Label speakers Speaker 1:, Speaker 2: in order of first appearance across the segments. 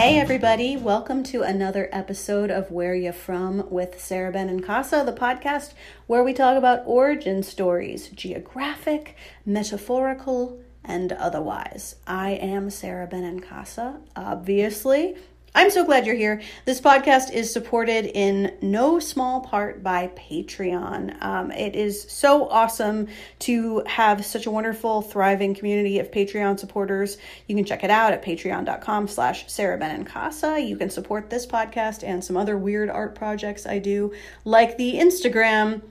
Speaker 1: Hey everybody, welcome to another episode of Where You From with Sara Benincasa, the podcast where we talk about origin stories, geographic, metaphorical, and otherwise. I am Sara Benincasa, obviously. I'm so glad you're here. This podcast is supported in no small part by Patreon. Um, it is so awesome to have such a wonderful, thriving community of Patreon supporters. You can check it out at patreon.com slash Sara Benincasa. You can support this podcast and some other weird art projects I do, like the Instagram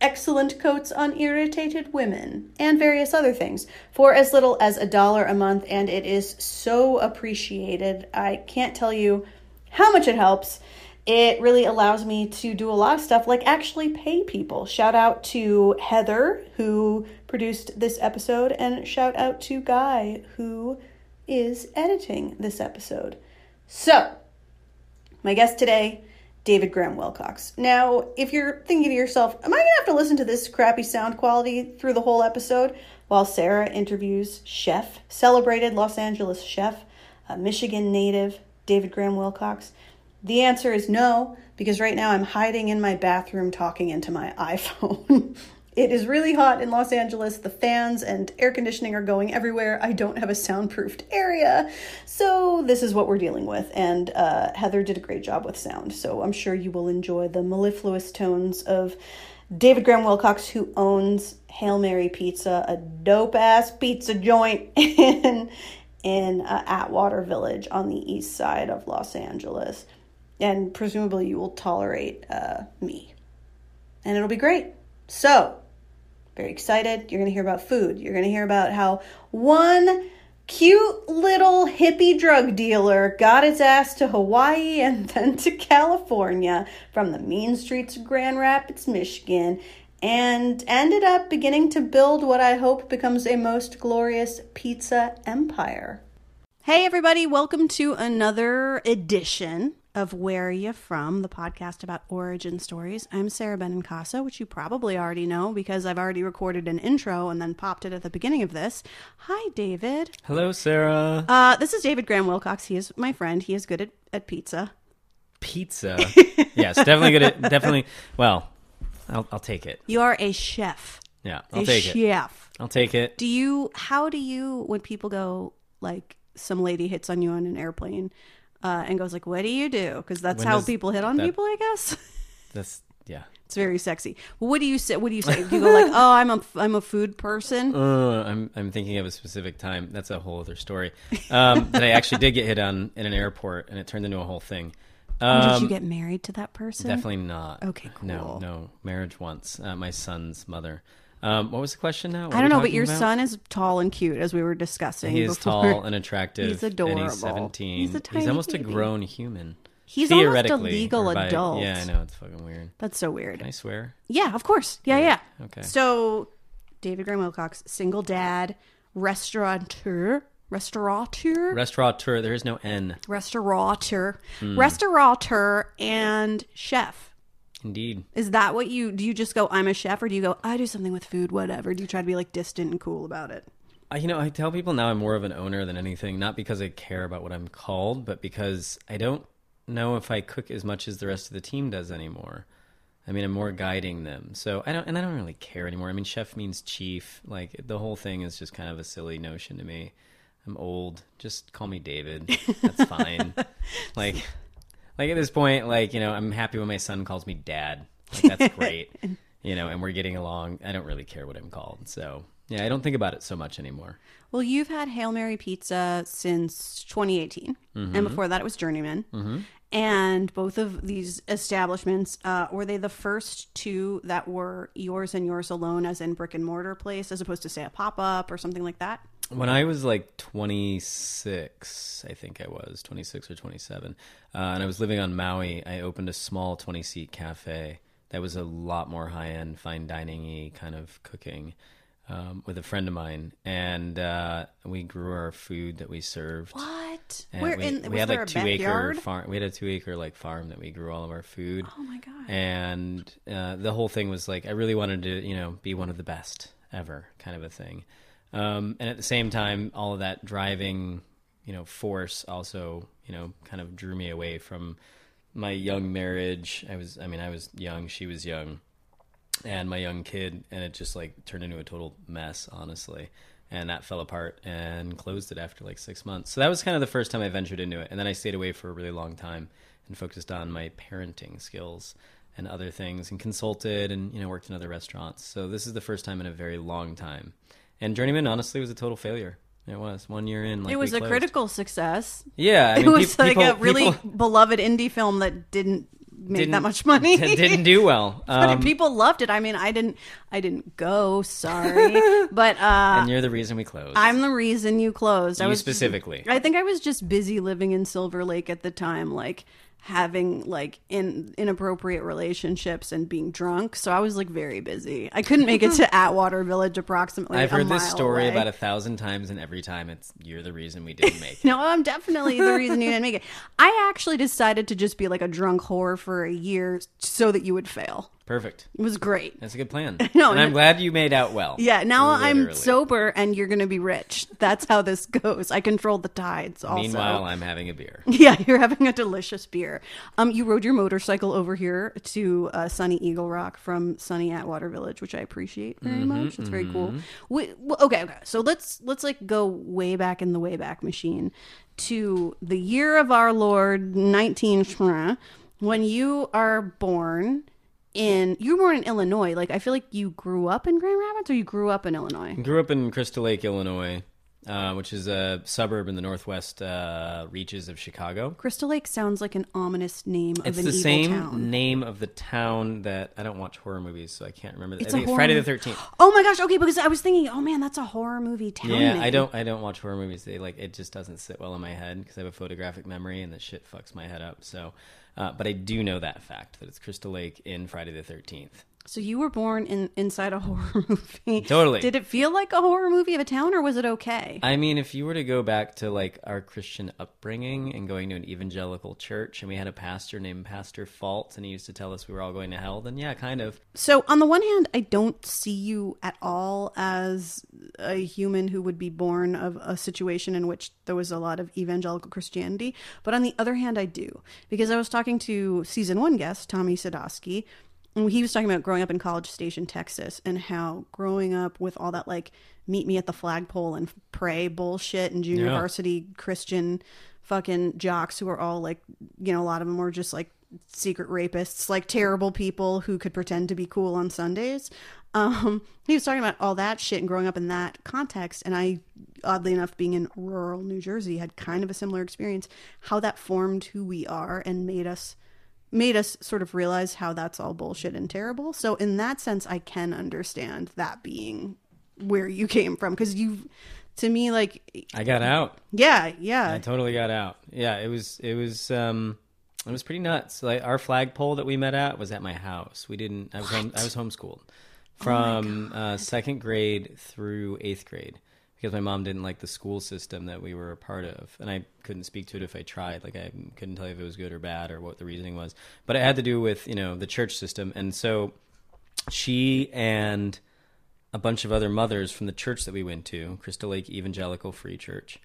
Speaker 1: excellent coats on irritated women, and various other things for as little as a dollar a month, and it is so appreciated. I can't tell you how much it helps. It really allows me to do a lot of stuff like actually pay people. Shout out to Heather, who produced this episode, and shout out to Guy, who is editing this episode. So, my guest today David Graham Wilcox. Now, if you're thinking to yourself, am I going to have to listen to this crappy sound quality through the whole episode? While Sara interviews chef, celebrated Los Angeles chef, a Michigan native, David Graham Wilcox. The answer is no, because right now I'm hiding in my bathroom talking into my iPhone. It is really hot in Los Angeles. The fans and air conditioning are going everywhere. I don't have a soundproofed area. So, this is what we're dealing with. And uh, Heather did a great job with sound. So, I'm sure you will enjoy the mellifluous tones of David Graham Wilcox, who owns Hail Mary Pizza, a dope ass pizza joint in, in uh, Atwater Village on the east side of Los Angeles. And presumably, you will tolerate uh, me. And it'll be great. So, very excited. You're going to hear about food. You're going to hear about how one cute little hippie drug dealer got his ass to Hawaii and then to California from the mean streets of Grand Rapids, Michigan, and ended up beginning to build what I hope becomes a most glorious pizza empire. Hey, everybody, welcome to another edition of Where You From, the podcast about origin stories. I'm Sara Benincasa, which you probably already know because I've already recorded an intro and then popped it at the beginning of this. Hi, David.
Speaker 2: Hello, Sara.
Speaker 1: Uh, this is David Graham Wilcox. He is my friend. He is good at, at pizza.
Speaker 2: Pizza. yes, definitely good at, definitely, well, I'll, I'll take it.
Speaker 1: You are a chef.
Speaker 2: Yeah, I'll
Speaker 1: a
Speaker 2: take it.
Speaker 1: chef.
Speaker 2: I'll take it.
Speaker 1: Do you, how do you, when people go, like, some lady hits on you on an airplane, uh, and goes like, "What do you do?" Because that's
Speaker 2: When
Speaker 1: how
Speaker 2: does
Speaker 1: people hit on
Speaker 2: that-
Speaker 1: people, I guess.
Speaker 2: That's, yeah.
Speaker 1: it's very sexy. What do you say? What do you say? Do you go like, "Oh, I'm a I'm a food person"?
Speaker 2: Uh, I'm, I'm thinking of a specific time. That's a whole other story. Um, that I actually did get hit on in an airport and it turned into a whole thing. Um,
Speaker 1: Did you get married to that person?
Speaker 2: Definitely not.
Speaker 1: Okay,
Speaker 2: No,
Speaker 1: cool.
Speaker 2: no. Marriage once. Uh, my son's mother. Um, what was the question now? What
Speaker 1: I don't know, but your
Speaker 2: about?
Speaker 1: son is tall and cute, as we were discussing.
Speaker 2: He is
Speaker 1: before.
Speaker 2: tall and attractive.
Speaker 1: He's adorable.
Speaker 2: he's 17.
Speaker 1: He's a tiny
Speaker 2: almost
Speaker 1: baby.
Speaker 2: a grown human.
Speaker 1: He's almost a legal
Speaker 2: by-
Speaker 1: adult.
Speaker 2: Yeah, I know. It's fucking weird.
Speaker 1: That's so weird.
Speaker 2: Can I swear?
Speaker 1: Yeah, of course. Yeah, yeah.
Speaker 2: Okay.
Speaker 1: So, David Graham Wilcox, single dad, restaurateur, restaurateur,
Speaker 2: Restaurateur. There is no N.
Speaker 1: restaurateur,
Speaker 2: Hmm.
Speaker 1: restaurateur, and chef.
Speaker 2: Indeed.
Speaker 1: Is that what you do? You just go, I'm a chef, or do you go, I do something with food, whatever? Do you try to be like distant and cool about it?
Speaker 2: I, you know, I tell people now I'm more of an owner than anything, not because I care about what I'm called, but because I don't know if I cook as much as the rest of the team does anymore. I mean, I'm more guiding them. So I don't, and I don't really care anymore. I mean, chef means chief. Like the whole thing is just kind of a silly notion to me. I'm old. Just call me David. That's fine. like, like at this point, like you know, I'm happy when my son calls me dad. Like that's great. you know, and we're getting along. I don't really care what I'm called. So yeah, I don't think about it so much anymore.
Speaker 1: Well, you've had Hail Mary Pizza since 2018, and before that it was Journeyman. And both of these establishments uh, were they the first two that were yours and yours alone, as in brick and mortar place, as opposed to say a pop up or something like that?
Speaker 2: When I was like 26, I think I was 26 or 27, uh, and I was living on Maui, I opened a small 20 seat cafe that was a lot more high end, fine dining y kind of cooking um, with a friend of mine. And uh, we grew our food that we served.
Speaker 1: What?
Speaker 2: And
Speaker 1: Where
Speaker 2: we,
Speaker 1: in?
Speaker 2: we had like
Speaker 1: a
Speaker 2: two
Speaker 1: backyard?
Speaker 2: acre farm. We had a two acre like farm that we grew all of our food.
Speaker 1: Oh my god!
Speaker 2: and uh, the whole thing was like I really wanted to, you know, be one of the best ever, kind of a thing. Um, and at the same time, all of that driving, you know, force also, you know kind of drew me away from my young marriage. I was I mean I was young, she was young, and my young kid, and it just like turned into a total mess, honestly. And that fell apart and closed it after like six months. So that was kind of the first time I ventured into it. And then I stayed away for a really long time and focused on my parenting skills and other things and consulted and you know worked in other restaurants. So this is the first time in a very long time. And Journeyman honestly was a total failure. It was one year in. Like
Speaker 1: it was a
Speaker 2: closed.
Speaker 1: critical success.
Speaker 2: Yeah, I
Speaker 1: it was
Speaker 2: peop-
Speaker 1: like a really
Speaker 2: people
Speaker 1: beloved indie film that didn't make that much money.
Speaker 2: It didn't do well.
Speaker 1: but
Speaker 2: Um,
Speaker 1: people loved it. I mean, I didn't. I didn't go. Sorry, but uh,
Speaker 2: and you're the reason we closed.
Speaker 1: I'm the reason you closed. I
Speaker 2: You
Speaker 1: was
Speaker 2: specifically.
Speaker 1: I think I was just busy living in Silver Lake at the time, like having like in inappropriate relationships and being drunk. So I was like very busy. I couldn't make it to Atwater Village approximately.
Speaker 2: I've heard this story
Speaker 1: away.
Speaker 2: about a thousand times, and every time it's you're the reason we didn't make it.
Speaker 1: No, I'm definitely the reason you didn't make it. I actually decided to just be like a drunk whore for a year so that you would fail.
Speaker 2: Perfect.
Speaker 1: It was great.
Speaker 2: That's a good plan.
Speaker 1: No,
Speaker 2: and I'm glad you made out well.
Speaker 1: Yeah, now I'm sober and you're going to be rich. That's how this goes. I control the tides also.
Speaker 2: Meanwhile, I'm having a beer.
Speaker 1: Yeah, you're having a delicious beer. Um, you rode your motorcycle over here to uh, sunny Eagle Rock from sunny Atwater Village, which I appreciate very
Speaker 2: Mm-hmm,
Speaker 1: much. It's very cool. We, well, okay, okay. So let's let's like go way back in the way back machine to the year of our Lord 19 when you are born in you were born in Illinois. Like I feel like you grew up in Grand Rapids or you grew up in Illinois.
Speaker 2: Grew up in Crystal Lake, Illinois, uh, which is a suburb in the northwest uh, reaches of Chicago.
Speaker 1: Crystal Lake sounds like an ominous name of
Speaker 2: It's
Speaker 1: an
Speaker 2: the
Speaker 1: evil
Speaker 2: same
Speaker 1: town.
Speaker 2: name of the town that I don't watch horror movies, so I can't remember.
Speaker 1: It's
Speaker 2: I
Speaker 1: a horror
Speaker 2: Friday the. Thirteenth.
Speaker 1: Oh my gosh, okay, because I was thinking, oh man, that's a horror movie town.
Speaker 2: Yeah,
Speaker 1: name.
Speaker 2: I don't. I don't watch horror movies. They like it just doesn't sit well in my head because I have a photographic memory and that shit fucks my head up. So, uh, but I do know that fact that it's Crystal Lake in Friday the Thirteenth.
Speaker 1: So you were born in inside a horror movie.
Speaker 2: Totally.
Speaker 1: Did it feel like a horror movie of a town, or was it okay?
Speaker 2: I mean, if you were to go back to like our Christian upbringing and going to an evangelical church, and we had a pastor named Pastor Fault, and he used to tell us we were all going to hell, then yeah, kind of.
Speaker 1: So on the one hand, I don't see you at all as a human who would be born of a situation in which there was a lot of evangelical Christianity. But on the other hand, I do because I was talking to season one guest Tommy Sadowski, he was talking about growing up in College Station, Texas, and how growing up with all that like meet me at the flagpole and pray bullshit and junior
Speaker 2: Yeah.
Speaker 1: varsity Christian fucking jocks who are all like, you know, a lot of them were just like secret rapists, like terrible people who could pretend to be cool on Sundays. Um, he was talking about all that shit and growing up in that context. And I, oddly enough, being in rural New Jersey, had kind of a similar experience. How that formed who we are and made us made us sort of realize how that's all bullshit and terrible. So in that sense, I can understand that being where you came from because you, to me, like,
Speaker 2: I got out.
Speaker 1: yeah, yeah,
Speaker 2: I totally got out. Yeah, it was it was um it was pretty nuts. Like our flagpole that we met at was at my house. We didn't. I was home, I was homeschooled from uh, second grade through eighth grade because my mom didn't like the school system that we were a part of, and I couldn't speak to it if I tried. Like I couldn't tell you if it was good or bad or what the reasoning was. But it had to do with you know the church system, and so she and a bunch of other mothers from the church that we went to, Crystal Lake Evangelical Free Church,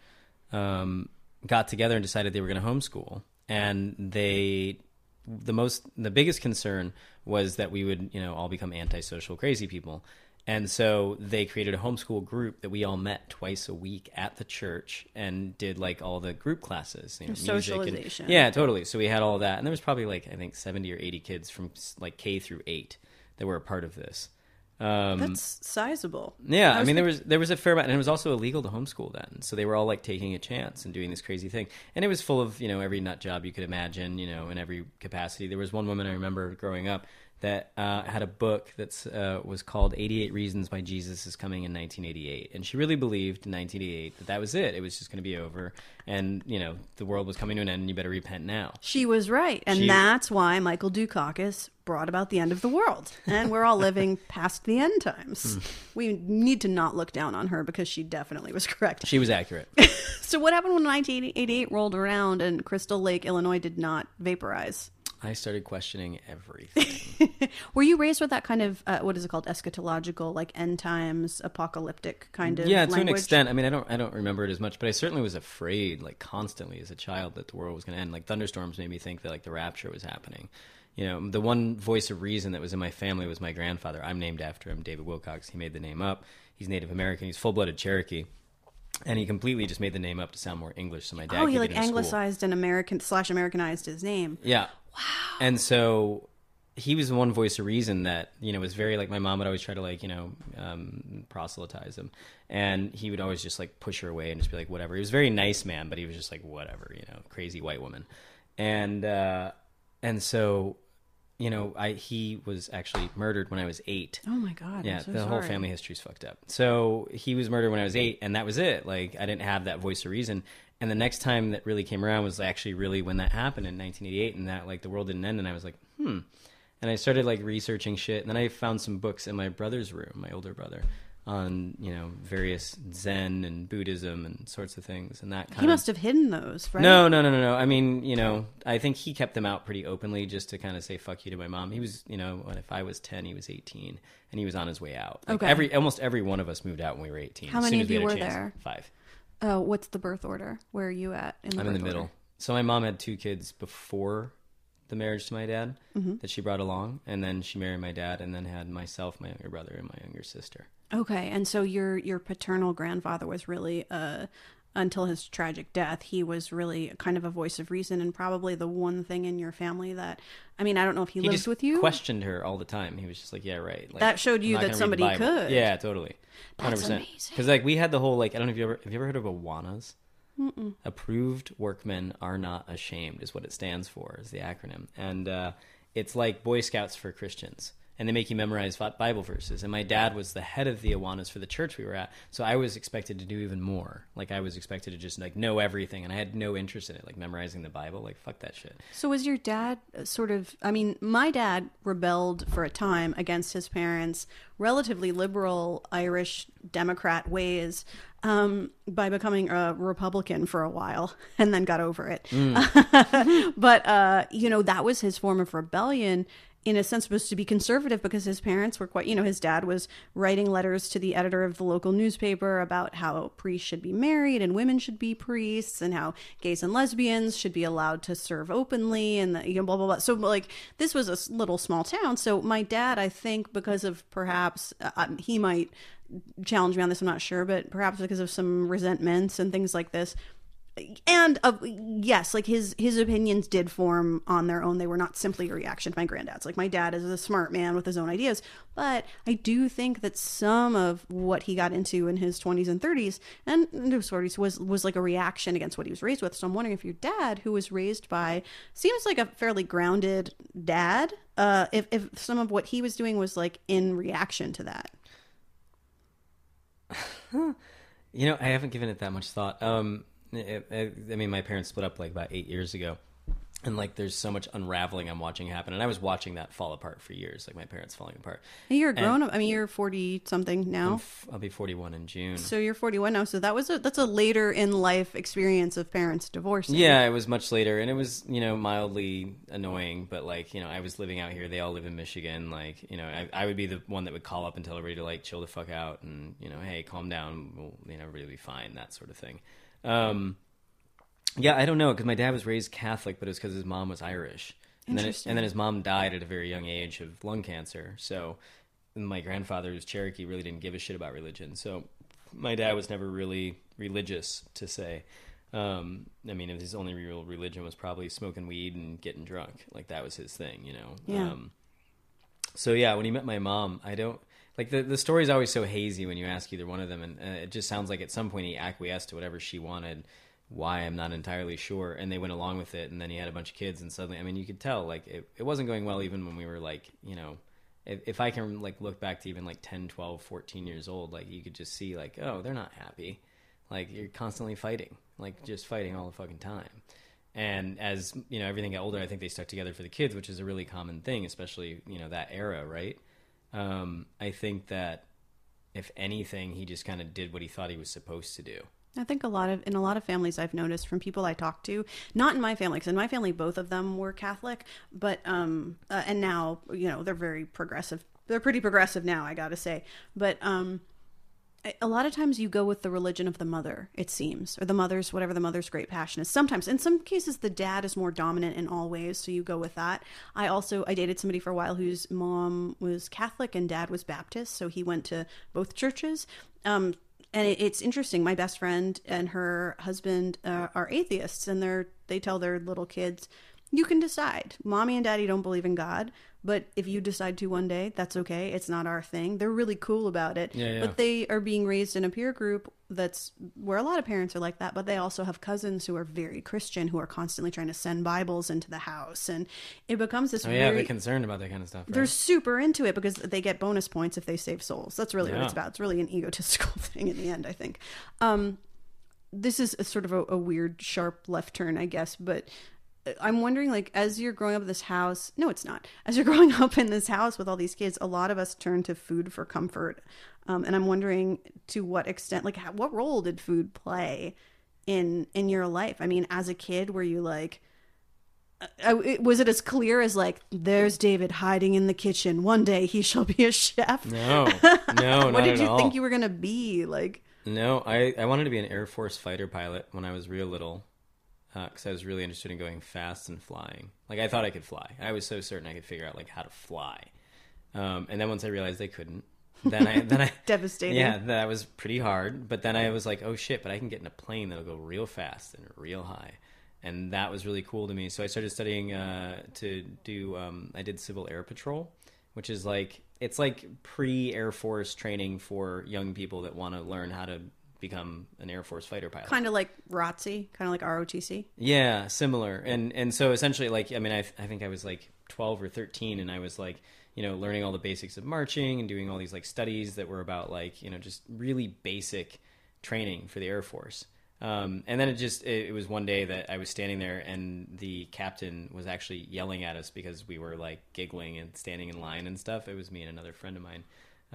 Speaker 2: um, got together and decided they were going to homeschool. And they, the most, the biggest concern was that we would, you know, all become antisocial, crazy people. And so they created a homeschool group that we all met twice a week at the church and did like all the group classes, you know, music and-
Speaker 1: Socialization.
Speaker 2: yeah, totally. So we had all that, and there was probably like I think seventy or eighty kids from like K through eight that were a part of this. Um,
Speaker 1: that's sizable.
Speaker 2: yeah, I,
Speaker 1: was
Speaker 2: mean there was there was a fair amount, and it was also illegal to homeschool then. So they were all like taking a chance and doing this crazy thing, and it was full of you know every nut job you could imagine, you know, in every capacity. There was one woman I remember growing up that uh, had a book that uh, was called 88 Reasons Why Jesus is Coming in 1988. And she really believed in 1988 that that was it. It was just going to be over. And, you know, the world was coming to an end and you better repent now.
Speaker 1: She was right. And
Speaker 2: She-
Speaker 1: that's why Michael Dukakis brought about the end of the world. And we're all living past the end times. We need to not look down on her because she definitely was correct.
Speaker 2: She was accurate.
Speaker 1: So, what happened when 1988 rolled around and Crystal Lake, Illinois did not vaporize?
Speaker 2: I started questioning everything.
Speaker 1: Were you raised with that kind of uh, what is it called eschatological, like end times, apocalyptic kind of?
Speaker 2: yeah, to
Speaker 1: language?
Speaker 2: an extent. I mean, I don't, I don't remember it as much, but I certainly was afraid, like constantly as a child, that the world was going to end. Like thunderstorms made me think that like the rapture was happening. You know, the one voice of reason that was in my family was my grandfather. I'm named after him, David Wilcox. He made the name up. He's Native American. He's full blooded Cherokee. And he completely just made the name up to sound more English. So my dad.
Speaker 1: Oh, he like
Speaker 2: school.
Speaker 1: anglicized and American slash Americanized his name.
Speaker 2: Yeah. Wow. And so he was the one voice of reason that you know was very like my mom would always try to like you know um, proselytize him, and he would always just like push her away and just be like whatever. He was a very nice man, but he was just like whatever, you know, crazy white woman, and uh, and so you know I he was actually murdered when I was eight.
Speaker 1: Oh my god!
Speaker 2: Yeah,
Speaker 1: so
Speaker 2: the whole
Speaker 1: sorry.
Speaker 2: family history's fucked up. So he was murdered when I was eight, and that was it. Like I didn't have that voice of reason. And the next time that really came around was actually really when that happened in 1988, and that like the world didn't end, and I was like, hmm. And I started like researching shit, and then I found some books in my brother's room, my older brother, on you know various Zen and Buddhism and sorts of things, and that kind
Speaker 1: He
Speaker 2: of
Speaker 1: must have hidden those, right?
Speaker 2: no, no, no, no, no. I mean, you know, I think he kept them out pretty openly just to kind of say "fuck you" to my mom. He was, you know, when if I was ten, he was eighteen, and he was on his way out. Like,
Speaker 1: Okay.
Speaker 2: Every almost every one of us moved out when we were eighteen.
Speaker 1: How
Speaker 2: as
Speaker 1: many
Speaker 2: soon as
Speaker 1: of
Speaker 2: we
Speaker 1: you
Speaker 2: had a
Speaker 1: were
Speaker 2: chance.
Speaker 1: there?
Speaker 2: Five.
Speaker 1: Oh, what's the birth order? Where are you at? In the
Speaker 2: I'm in the middle.
Speaker 1: order?
Speaker 2: So my mom had two kids before the marriage to my dad
Speaker 1: Mm-hmm.
Speaker 2: that she brought along, and then she married my dad, and then had myself, my younger brother, and my younger sister.
Speaker 1: Okay, and so your your paternal grandfather was really uh until his tragic death, he was really kind of a voice of reason and probably the one thing in your family that I mean, I don't know if he,
Speaker 2: He
Speaker 1: lived with you.
Speaker 2: questioned her all the time. He was just like, "Yeah, right." Like,
Speaker 1: That showed you that
Speaker 2: gonna read the
Speaker 1: somebody could.
Speaker 2: Yeah, totally.
Speaker 1: That's
Speaker 2: Because
Speaker 1: amazing.
Speaker 2: like we had the whole like I don't know if you ever have you ever heard of Awanas? Approved workmen are not ashamed is what it stands for is the acronym, and uh, it's like Boy Scouts for Christians. And they make you memorize Bible verses. And my dad was the head of the Awanas for the church we were at, so I was expected to do even more. Like I was expected to just like know everything, and I had no interest in it, like memorizing the Bible. Like fuck that shit.
Speaker 1: So was your dad uh, sort of I mean, my dad rebelled for a time against his parents' relatively liberal Irish Democrat ways um, by becoming a Republican for a while and then got over it. but uh, you know, that was his form of rebellion in a sense supposed to be conservative because his parents were quite you know his dad was writing letters to the editor of the local newspaper about how priests should be married and women should be priests and how gays and lesbians should be allowed to serve openly and the, you know blah blah blah. So like this was a little small town. So my dad i think because of perhaps uh, um, he might challenge me on this i'm not sure but perhaps because of some resentments and things like this and uh, yes like his his opinions did form on their own. They were not simply a reaction to my granddad's. Like my dad is a smart man with his own ideas. But i do think that some of what he got into in his 20s and 30s and into his 40s was was like a reaction against what he was raised with. So i'm wondering if your dad who was raised by seems like a fairly grounded dad uh if, if some of what he was doing was like in reaction to that.
Speaker 2: You know, I haven't given it that much thought. Um, it, it, I mean, my parents split up like about eight years ago, and like there's so much unraveling I'm watching happen, and I was watching that fall apart for years, like my parents falling apart.
Speaker 1: you're a grown up i mean you're 40 something now
Speaker 2: I'll be 41 in June.
Speaker 1: So you're 41 now. So that was a that's a later in life experience of parents divorcing.
Speaker 2: Yeah, it was much later, and it was you know mildly annoying, but like you know I was living out here. They all live in Michigan. Like you know I, I would be the one that would call up and tell everybody to like chill the fuck out, and you know hey calm down, we'll, you know everybody will be fine, that sort of thing. Um, yeah, I don't know because my dad was raised Catholic, but it was because his mom was Irish, and then it, and then his mom died at a very young age of lung cancer. So my grandfather, who's Cherokee, really didn't give a shit about religion. So my dad was never really religious to say. Um, I mean, his only real religion was probably smoking weed and getting drunk. Like that was his thing, you know.
Speaker 1: Yeah.
Speaker 2: Um, so yeah, when he met my mom, I don't like the the story's always so hazy when you ask either one of them, and uh, it just sounds like at some point he acquiesced to whatever she wanted. Why I'm not entirely sure, and they went along with it, and then he had a bunch of kids, and suddenly, I mean, you could tell like it, it wasn't going well even when we were like, you know, if, if I can like look back to even like 10, 12, 14 years old, like you could just see like, oh, they're not happy. Like you're constantly fighting, like just fighting all the fucking time. And as you know, everything got older, I think they stuck together for the kids, which is a really common thing, especially you know that era, right? Um, I think that if anything, he just kind of did what he thought he was supposed to do.
Speaker 1: I think a lot of in a lot of families I've noticed from people I talk to, not in my family, because in my family both of them were Catholic, but um, uh, and now you know they're very progressive. They're pretty progressive now, I gotta say. But um, a lot of times you go with the religion of the mother, it seems, or the mother's whatever the mother's great passion is. Sometimes, in some cases, the dad is more dominant in all ways, so you go with that. I also I dated somebody for a while whose mom was Catholic and dad was Baptist, so he went to both churches. Um, and it, it's interesting. My best friend and her husband uh, are atheists, and they're they tell their little kids, "You can decide. Mommy and Daddy don't believe in God, but if you decide to one day, that's okay. It's not our thing. They're really cool about it.
Speaker 2: Yeah, yeah.
Speaker 1: But they are being raised in a peer group that's where a lot of parents are like that. But they also have cousins who are very Christian who are constantly trying to send Bibles into the house, and it becomes this
Speaker 2: Oh yeah,
Speaker 1: very
Speaker 2: they're concerned about that kind of stuff.
Speaker 1: they're super into it because they get bonus points if they save souls. That's really what it's about. It's really an egotistical thing in the end, I think. Um, this is a sort of a, a weird, sharp left turn, I guess, but I'm wondering, like, as you're growing up in this house, no, it's not. As you're growing up in this house with all these kids, a lot of us turn to food for comfort. Um, and I'm wondering to what extent, like, how, what role did food play in in your life? I mean, as a kid, were you like, I, it- was it as clear as like there's David hiding in the kitchen one day he shall be a chef
Speaker 2: No, no,
Speaker 1: no.
Speaker 2: what
Speaker 1: did you
Speaker 2: all.
Speaker 1: think you were gonna be like
Speaker 2: No, I, I wanted to be an Air Force fighter pilot when I was real little because I was really interested in going fast and flying. Like I thought I could fly. I was so certain I could figure out like how to fly. Um, and then once I realized I couldn't, then I then I
Speaker 1: devastating
Speaker 2: yeah that was pretty hard. But then I was like, oh shit! But I can get in a plane that'll go real fast and real high. And that was really cool to me. So I started studying uh, to do. Um, I did Civil Air Patrol, which is like it's like pre Air Force training for young people that want to learn how to become an Air Force fighter pilot.
Speaker 1: kind of like ROTC kind of like ROTC
Speaker 2: Yeah, similar. And and so essentially, like, I mean, I I think I was like twelve or thirteen, and I was like, you know, learning all the basics of marching and doing all these like studies that were about like you know just really basic training for the Air Force. Um, and then it just it, it was one day that I was standing there, and the captain was actually yelling at us because we were like giggling and standing in line and stuff. It was me and another friend of mine.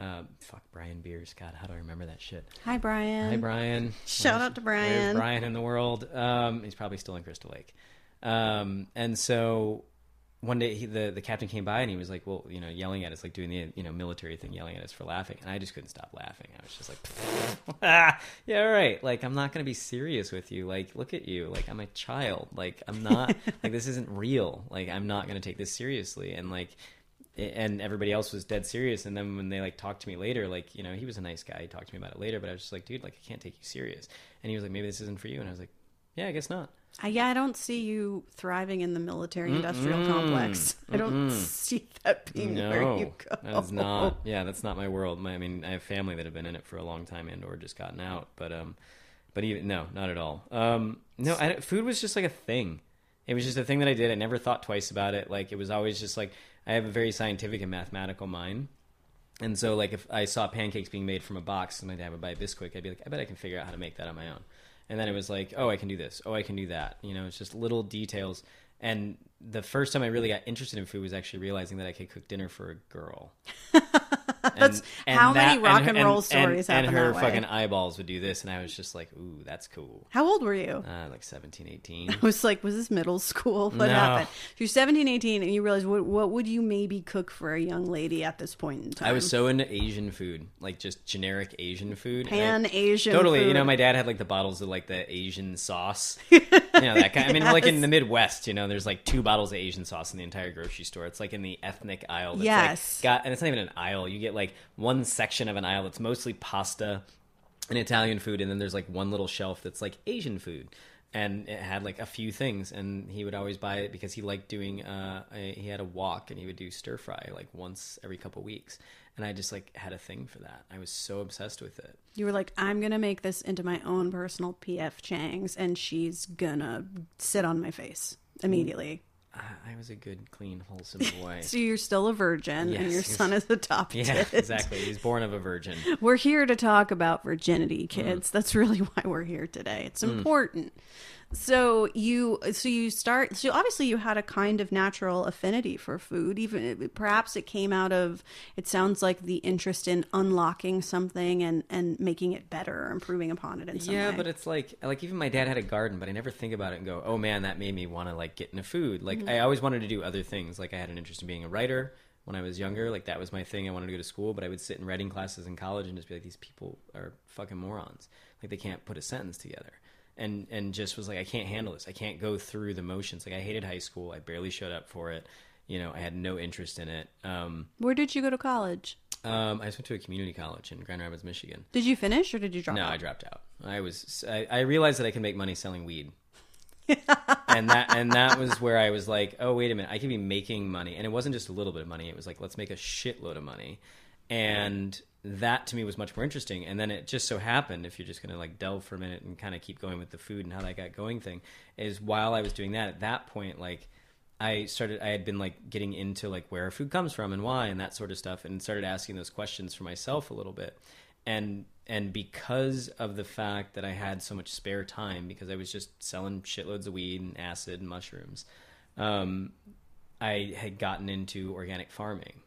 Speaker 2: Uh, fuck Brian Beers. God, how do I remember that shit?
Speaker 1: hi Brian
Speaker 2: Hi, Brian.
Speaker 1: Shout
Speaker 2: Where's-
Speaker 1: out to Brian.
Speaker 2: Brian in the world? Um, he's probably still in Crystal Lake. Um, and so one day he, the the captain came by and he was like, "Well, you know, yelling at us, like doing the you know military thing, yelling at us for laughing." And I just couldn't stop laughing. I was just like, ah, "Yeah, all right. Like, I'm not gonna be serious with you. Like, look at you. Like, I'm a child. Like, I'm not. like, this isn't real. Like, I'm not gonna take this seriously." And like and everybody else was dead serious. And then when they like talked to me later like you know he was a nice guy. He talked to me about it later but i was just like dude like i can't take you serious. And he was like maybe this isn't for you. And i was like yeah i guess not.
Speaker 1: Uh, yeah I don't see you thriving in the military industrial complex. I don't see that being where you go.
Speaker 2: that's not yeah that's not my world. My, i mean i have family that have been in it for a long time and or just gotten out but um but even no not at all. Um no I, food was just like a thing. It was just a thing that i did. I never thought twice about it. Like it was always just like i have a very scientific and mathematical mind And so, like, if I saw pancakes being made from a box and my dad would buy Bisquick, I'd be like, I bet I can figure out how to make that on my own. And then it was like, oh, I can do this. Oh, I can do that. You know, it's just little details. And the first time I really got interested in food was actually realizing that I could cook dinner for a girl.
Speaker 1: That's- how many rock and roll stories
Speaker 2: and,
Speaker 1: happen
Speaker 2: her
Speaker 1: that way?
Speaker 2: fucking eyeballs would do this, and I was just like, ooh, that's cool.
Speaker 1: How old were you?
Speaker 2: Uh, like 17, 18.
Speaker 1: I was like, was this middle school? What
Speaker 2: No.
Speaker 1: happened? You're 17, 18, and you realize what, what would you maybe cook for a young lady at this point in time?
Speaker 2: I was so into Asian food, like just generic Asian food. and
Speaker 1: pan Asian.
Speaker 2: Totally, you know, my dad had like the bottles of like the Asian sauce. you know that kind. I mean, like in the Midwest, you know, there's like two bottles of Asian sauce in the entire grocery store. It's like in the ethnic aisle. That's
Speaker 1: Yes.
Speaker 2: Like got, and it's not even an aisle. You get like one section of an aisle that's mostly pasta and Italian food, and then there's like one little shelf that's like Asian food. And it had like a few things, and he would always buy it because he liked doing. Uh, a, he had a wok, and he would do stir fry like once every couple weeks, and I just like had a thing for that. I was so obsessed with it.
Speaker 1: You were like, I'm gonna make this into my own personal PF Chang's, and she's gonna sit on my face immediately.
Speaker 2: I was a good, clean, wholesome boy.
Speaker 1: So you're still a virgin, and your
Speaker 2: yes.
Speaker 1: son is adopted.
Speaker 2: yeah, exactly. He's born of a virgin.
Speaker 1: We're here to talk about virginity,
Speaker 2: Mm.
Speaker 1: kids. That's really why we're here today. It's important. So you so you start so obviously you had a kind of natural affinity for food. Even perhaps it came out of it sounds like the interest in unlocking something and and making it better or improving upon it in some
Speaker 2: yeah
Speaker 1: way.
Speaker 2: but it's like like even my dad had a garden but i never think about it and go oh man that made me want to like get into food. Like
Speaker 1: Mm-hmm.
Speaker 2: i always wanted to do other things. Like i had an interest in being a writer when i was younger. Like that was my thing. I wanted to go to school but i would sit in writing classes in college and just be like these people are fucking morons. Like they can't put a sentence together and and just was like i can't handle this i can't go through the motions like i hated high school i barely showed up for it you know i had no interest in it um,
Speaker 1: Where did you go to college?
Speaker 2: um, i just went to a community college in grand rapids michigan
Speaker 1: Did you finish or did you drop out?
Speaker 2: no,
Speaker 1: out?
Speaker 2: I dropped out. I was I, I realized that I can make money selling weed. and that and that was where I was like, oh wait a minute, I could be making money, and it wasn't just a little bit of money. It was like let's make a shitload of money, and that to me was much more interesting. And then it just so happened, if you're just gonna like delve for a minute and kind of keep going with the food and how that got going thing, is while I was doing that, at that point, like I started I had been like getting into like where food comes from and why and that sort of stuff and started asking those questions for myself a little bit. And and because of the fact that I had so much spare time because I was just selling shitloads of weed and acid and mushrooms, um, I had gotten into organic farming.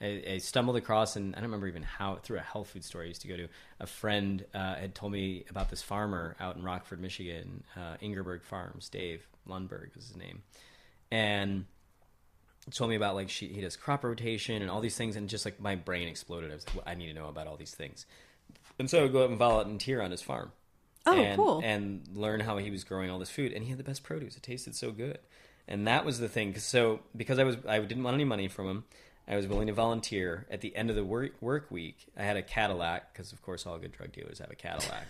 Speaker 2: I, I stumbled across, and I don't remember even how, through a health food store I used to go to. A friend uh, had told me about this farmer out in Rockford, Michigan, uh, Ingerberg Farms. Dave Lundberg was his name, and told me about like she, he does crop rotation and all these things, and just like my brain exploded. I was like, well, I need to know about all these things, and so I would go out and volunteer on his farm.
Speaker 1: Oh,
Speaker 2: and,
Speaker 1: cool.
Speaker 2: And learn how he was growing all this food, and he had the best produce. It tasted so good, and that was the thing. 'Cause so because I was I didn't want any money from him, I was willing to volunteer. At the end of the work work week, I had a Cadillac because of course all good drug dealers have a Cadillac.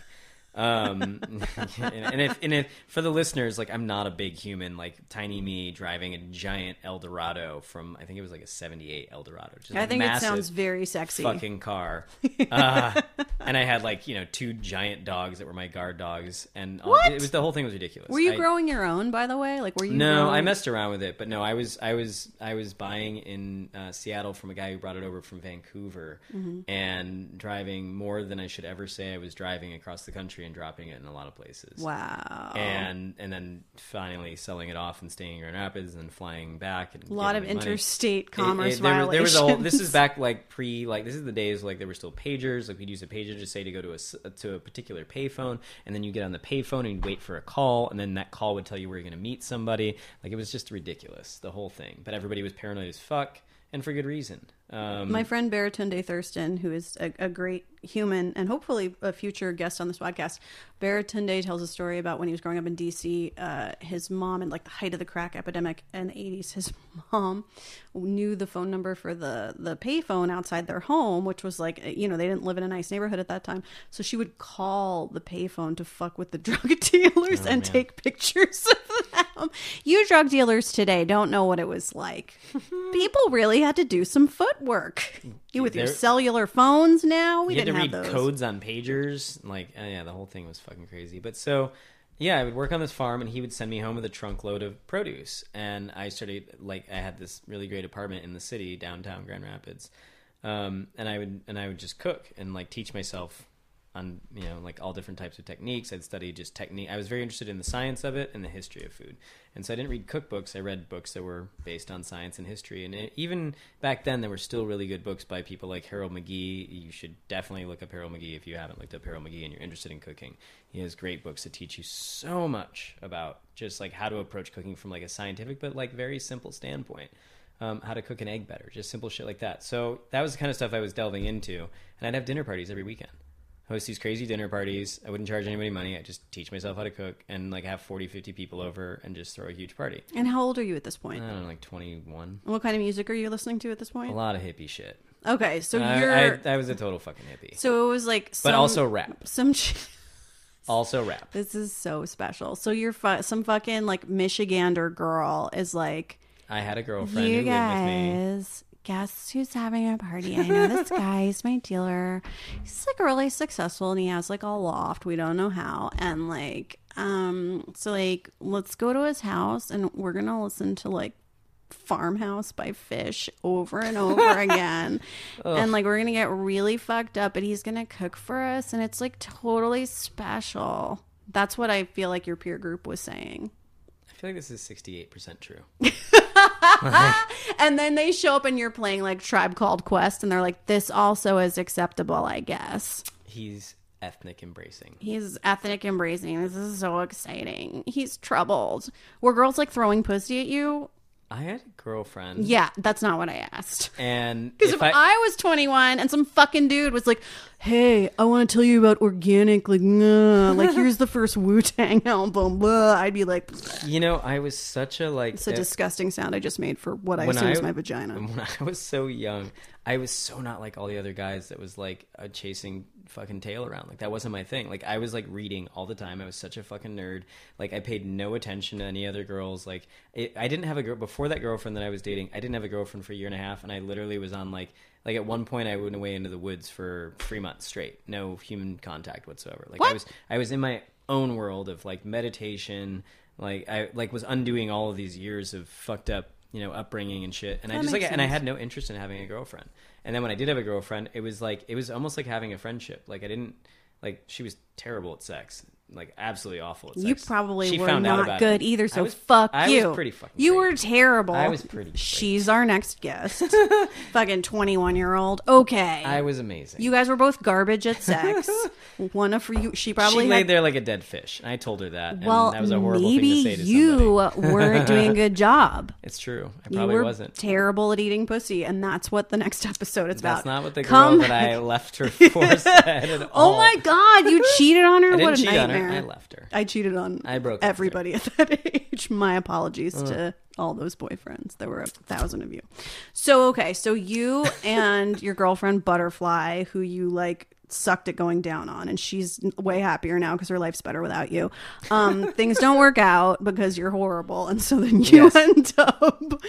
Speaker 2: Um and, if and if for the listeners like i'm not a big human like tiny me driving a giant eldorado from i think it was like a 78 eldorado is
Speaker 1: I think it sounds very sexy.
Speaker 2: fucking car uh, and i had like you know two giant dogs that were my guard dogs and all,
Speaker 1: What?
Speaker 2: it was the whole thing was ridiculous
Speaker 1: Were you
Speaker 2: I-
Speaker 1: growing your own, by the way? Like, were you?
Speaker 2: no,
Speaker 1: growing-
Speaker 2: I messed around with it, but no, I was I was I was buying in uh, Seattle from a guy who brought it over from Vancouver,
Speaker 1: Mm-hmm.
Speaker 2: and driving more than I should ever say I was driving across the country and dropping it in a lot of places.
Speaker 1: Wow.
Speaker 2: And and then finally selling it off and staying in Grand Rapids and then flying back. And
Speaker 1: a lot of
Speaker 2: me money.
Speaker 1: interstate
Speaker 2: It-
Speaker 1: commerce
Speaker 2: it- there, was, there was a whole. This is back like pre like this is the days like there were still pagers. Like we'd use a pager to say to go to a to a particular payphone, and then you get on the payphone and you'd wait for a call, and then that call would tell you where you're going to meet somebody. Like it was just ridiculous the whole thing. But everybody was paranoid as fuck, and for good reason. Um,
Speaker 1: My friend Baratunde Thurston, who is a, a great human and hopefully a future guest on this podcast, Baratunde tells a story about when he was growing up in DC. Uh, his mom, in like the height of the crack epidemic in the 80s, his mom knew the phone number for the the payphone outside their home, which was like you know they didn't live in a nice neighborhood at that time, so she would call the payphone to fuck with the drug dealers and take pictures of them. You drug dealers today don't know what it was like. People really had to do some footwork. You with your
Speaker 2: There-
Speaker 1: cellular phones now, we
Speaker 2: you had to
Speaker 1: didn't
Speaker 2: read
Speaker 1: have those.
Speaker 2: codes on pagers. Like, uh, yeah, the whole thing was fucking crazy. But so, yeah, I would work on this farm, and he would send me home with a trunk load of produce. And I started like I had this really great apartment in the city, downtown Grand Rapids, um, and I would and I would just cook and like teach myself on you know like all different types of techniques. I'd study just technique. I was very interested in the science of it and the history of food. And so I didn't read cookbooks. I read books that were based on science and history. And it, even back then, there were still really good books by people like Harold McGee. You should definitely look up Harold McGee if you haven't looked up Harold McGee and you're interested in cooking. He has great books that teach you so much about just like how to approach cooking from like a scientific but like very simple standpoint. Um, how to cook an egg better, just simple shit like that. So that was the kind of stuff I was delving into, and I'd have dinner parties every weekend host these crazy dinner parties. I wouldn't charge anybody money. I just teach myself how to cook and like have 40, 50 people over and just throw a huge party.
Speaker 1: And how old are you at this point?
Speaker 2: I don't know, like 21.
Speaker 1: And what kind of music are you listening to at this point?
Speaker 2: A lot of hippie shit.
Speaker 1: Okay, so
Speaker 2: I,
Speaker 1: you're
Speaker 2: I, I was a total fucking hippie.
Speaker 1: so it was like some,
Speaker 2: But also rap.
Speaker 1: some ch-
Speaker 2: Also rap.
Speaker 1: This is so special. So you're fu- some fucking like Michigander girl is like
Speaker 2: I had a girlfriend
Speaker 1: you
Speaker 2: who lived with me.
Speaker 1: Guess who's having a party? I know this guy. He's my dealer. He's like really successful and he has like a loft. We don't know how. And like, um, so like, let's go to his house and we're gonna listen to like Farmhouse by Phish over and over again. and like, we're gonna get really fucked up, but he's gonna cook for us and it's like totally special. That's what I feel like your peer group was saying.
Speaker 2: I feel like this is 68% true.
Speaker 1: And then they show up and you're playing like Tribe Called Quest, and they're like, this also is acceptable, I guess.
Speaker 2: He's ethnic embracing.
Speaker 1: He's ethnic embracing. This is so exciting. He's troubled. Were girls like throwing pussy at you?
Speaker 2: I had a girlfriend.
Speaker 1: Yeah, that's not what I asked.
Speaker 2: And
Speaker 1: Because if, I, was 21 and some fucking dude was like, "Hey, I want to tell you about organic, like, nah, like here's the first Wu Tang album," blah, I'd be like, "It's
Speaker 2: you know, I was such a like it's
Speaker 1: a disgusting sound I just made for what I
Speaker 2: When
Speaker 1: assume is my vagina."
Speaker 2: when I was so young, I was so not like all the other guys that was like uh, chasing fucking tail around. Like that wasn't my thing. Like I was like reading all the time. I was such a fucking nerd. Like I paid no attention to any other girls. Like it, I didn't have a girl before that girlfriend that I was dating. I didn't have a girlfriend for a year and a half, and I literally was on like like at one point I went away into the woods for three months straight, no human contact whatsoever. Like I was I was in my own world of like meditation. Like I like was undoing all of these years of fucked up you know upbringing and shit. And I just like
Speaker 1: makes
Speaker 2: and I had no interest in having a girlfriend. And then when I did have a girlfriend, it was like it was almost like having a friendship. Like I didn't like she was terrible at sex. Like absolutely awful at sex.
Speaker 1: You probably
Speaker 2: She
Speaker 1: were not good
Speaker 2: it.
Speaker 1: either, so
Speaker 2: was-
Speaker 1: fuck
Speaker 2: I
Speaker 1: you.
Speaker 2: was pretty fucking
Speaker 1: you
Speaker 2: great.
Speaker 1: were terrible.
Speaker 2: I was pretty great.
Speaker 1: She's our next guest. fucking 21 year old. Okay.
Speaker 2: I was amazing.
Speaker 1: you guys were both garbage at sex. One of you, she probably
Speaker 2: she
Speaker 1: had
Speaker 2: laid there like a dead fish. And I told her that.
Speaker 1: Well,
Speaker 2: and that was a horrible
Speaker 1: maybe
Speaker 2: thing to say to
Speaker 1: you weren't doing a good job.
Speaker 2: It's true. I
Speaker 1: You
Speaker 2: probably
Speaker 1: were
Speaker 2: wasn't.
Speaker 1: terrible at eating pussy, and that's what the next episode is
Speaker 2: That's
Speaker 1: about.
Speaker 2: That's not what the girl
Speaker 1: Come-
Speaker 2: that I left her for said at all.
Speaker 1: Oh my god, you cheated on her? What a nightmare!
Speaker 2: Her. I left her.
Speaker 1: I cheated on
Speaker 2: I broke up with her.
Speaker 1: everybody at that age. My apologies to all those boyfriends. There were a thousand of you. So okay, so you and your girlfriend Butterfly, who you like sucked at going down on, and she's way happier now because her life's better without you. Um, things don't work out because you're horrible, and so then you
Speaker 2: Yes.
Speaker 1: end up.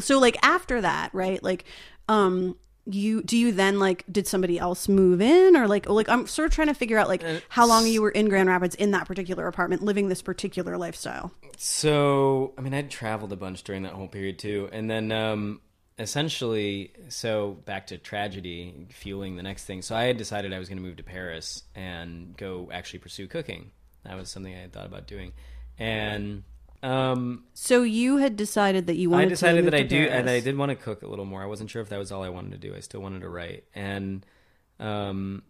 Speaker 1: so like after that, right? Like, um. You do you then like did somebody else move in or like like I'm sort of trying to figure out like how long you were in Grand Rapids in that particular apartment living this particular lifestyle.
Speaker 2: So, I mean, I'd traveled a bunch during that whole period too, and then um, essentially, so back to tragedy fueling the next thing. So, I had decided I was going to move to Paris and go actually pursue cooking. That was something I had thought about doing, and um,
Speaker 1: So you had decided that you wanted. To
Speaker 2: I
Speaker 1: decided that I
Speaker 2: do,
Speaker 1: Paris.
Speaker 2: and I did want to cook a little more. I wasn't sure if that was all I wanted to do. I still wanted to write, and um,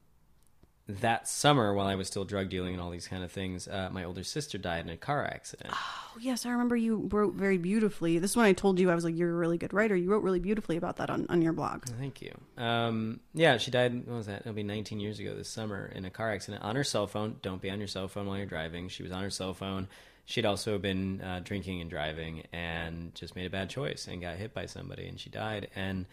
Speaker 2: that summer, while I was still drug dealing and all these kind of things, uh, my older sister died in a car accident.
Speaker 1: Oh, yes, I remember you wrote very beautifully. This is when I told you I was like, you're a really good writer. You wrote really beautifully about that on, on your blog.
Speaker 2: Thank you. Um, yeah, she died. What was that? It'll be 19 years ago this summer in a car accident on her cell phone. Don't be on your cell phone while you're driving. She was on her cell phone. She'd also been uh, drinking and driving and just made a bad choice and got hit by somebody and she died. And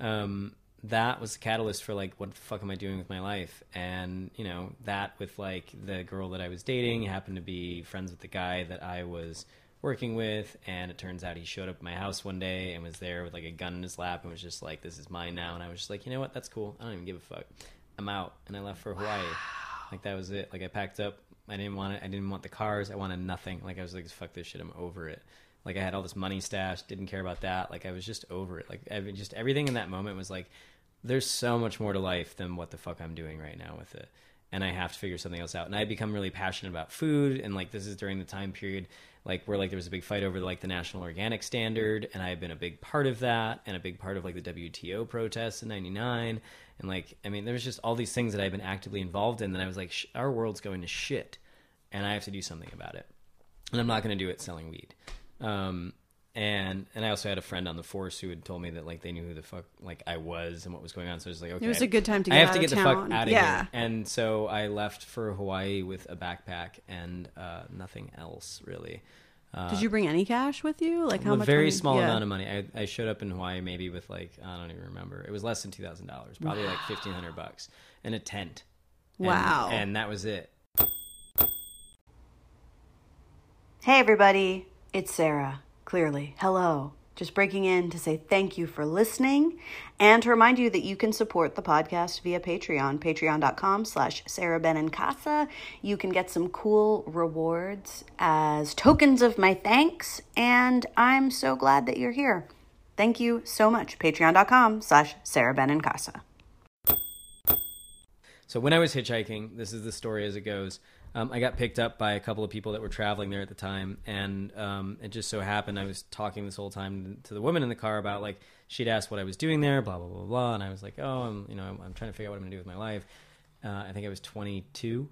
Speaker 2: um, that was the catalyst for like, what the fuck am I doing with my life? And you know that with like the girl that I was dating happened to be friends with the guy that I was working with. And it turns out he showed up at my house one day and was there with like a gun in his lap and was just like this is mine now. And i was just like you know what? That's cool. I don't even give a fuck. I'm out. And i left for hawaii. Like that was it. Like i packed up i didn't want it i didn't want the cars i wanted nothing. Like i was like fuck this shit i'm over it. Like i had all this money stashed didn't care about that. Like i was just over it. Like every, just everything in that moment was like there's so much more to life than what the fuck i'm doing right now with it. And I have to figure something else out. And I become really passionate about food, and like this is during the time period like where like there was a big fight over like the national organic standard, and I had been a big part of that, and a big part of like the WTO protests in '99, and like I mean there was just all these things that I've been actively involved in that I was like our world's going to shit, and I have to do something about it, and I'm not going to do it selling weed. Um, and and I also had a friend on the force who had told me that like they knew who the fuck like I was and what was going on. So I was like, okay, it
Speaker 1: was a good time to Get
Speaker 2: I
Speaker 1: get
Speaker 2: have
Speaker 1: out
Speaker 2: to
Speaker 1: of
Speaker 2: get the
Speaker 1: town.
Speaker 2: fuck out of
Speaker 1: Yeah.
Speaker 2: here. And so I left for Hawaii with a backpack and uh, nothing else really.
Speaker 1: Did you bring any cash with you? Like how
Speaker 2: a
Speaker 1: much?
Speaker 2: very
Speaker 1: money-
Speaker 2: small
Speaker 1: yeah.
Speaker 2: amount of money. I, I showed up in Hawaii maybe with like I don't even remember. It was less than two thousand dollars, probably like fifteen hundred bucks, and a tent. And-
Speaker 1: Wow.
Speaker 2: and that was it.
Speaker 1: Hey, everybody. It's Sara. Clearly. Hello. Just breaking in to say thank you for listening and to remind you that you can support the podcast via Patreon, patreon.com slash Sara Benincasa. You can get some cool rewards as tokens of my thanks, and I'm so glad that you're here. Thank you so much. Patreon.com slash Sara Benincasa.
Speaker 2: So when I was hitchhiking, this is the story as it goes. Um, I got picked up by a couple of people that were traveling there at the time, and um, it just so happened I was talking this whole time to the woman in the car about like she'd asked what I was doing there, blah blah blah blah, and I was like, oh, I'm you know I'm, I'm trying to figure out what I'm gonna do with my life. Uh, I think I was 22,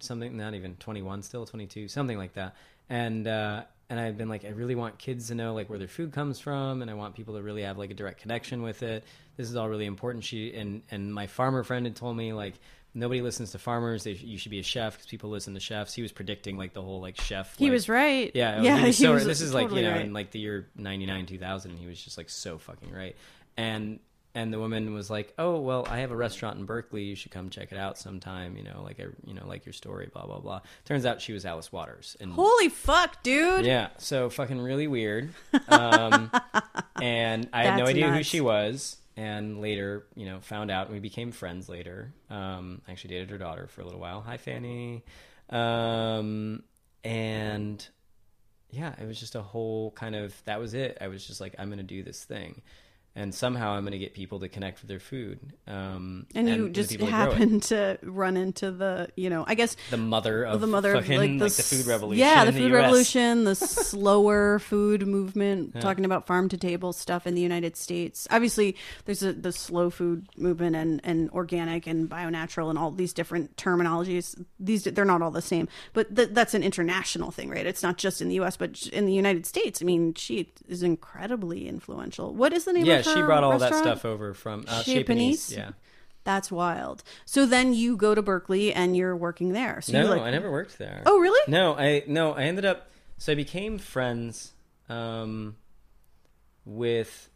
Speaker 2: something, not even 21, still 22, something like that, and. Uh, and I've been like, I really want kids to know like where their food comes from, and I want people to really have like a direct connection with it. This is all really important. She and and my farmer friend had told me like nobody listens to farmers. They, you should be a chef because people listen to chefs. He was predicting like the whole like chef.
Speaker 1: He
Speaker 2: like-
Speaker 1: was right.
Speaker 2: Yeah,
Speaker 1: yeah.
Speaker 2: Was so,
Speaker 1: was
Speaker 2: this is like you know
Speaker 1: right.
Speaker 2: in like the year ninety nine two thousand, he was just like so fucking right. And and the woman was like, "Oh well, I have a restaurant in Berkeley. You should come check it out sometime. You know, like I, you know, like your story, blah blah blah." Turns out she was Alice Waters, and
Speaker 1: Holy fuck, dude!
Speaker 2: yeah, so fucking really weird. Um, and I had no idea who she was. And later, you know, found out and we became friends later. Um, I actually dated her daughter for a little while. Hi, Fanny. Um, and yeah, it was just a whole kind of that was it. I was just like, I'm going to do this thing. And somehow I'm going to get people to connect with their food. Um,
Speaker 1: And you just
Speaker 2: people that grow it.
Speaker 1: happened to run into the, you know, I guess
Speaker 2: the mother of
Speaker 1: the mother of like the,
Speaker 2: like, the food revolution.
Speaker 1: Yeah, the food
Speaker 2: US.
Speaker 1: revolution, the slower food movement, talking about farm to table stuff in the United States. Obviously, there's a, the slow food movement and, and organic and bio-natural and all these different terminologies. These they're not all the same, but th- that's an international thing, right? It's not just in the U.S., but in the United States. I mean, she is incredibly influential. What is the name?
Speaker 2: Yeah,
Speaker 1: of
Speaker 2: she brought all that stuff over from uh,
Speaker 1: Chez
Speaker 2: Chez Panisse,
Speaker 1: Panisse?
Speaker 2: Yeah.
Speaker 1: That's wild. So then you go to Berkeley and you're working there. So
Speaker 2: No,
Speaker 1: like,
Speaker 2: I never worked there.
Speaker 1: Oh, really?
Speaker 2: No, I no, I ended up so I became friends um, with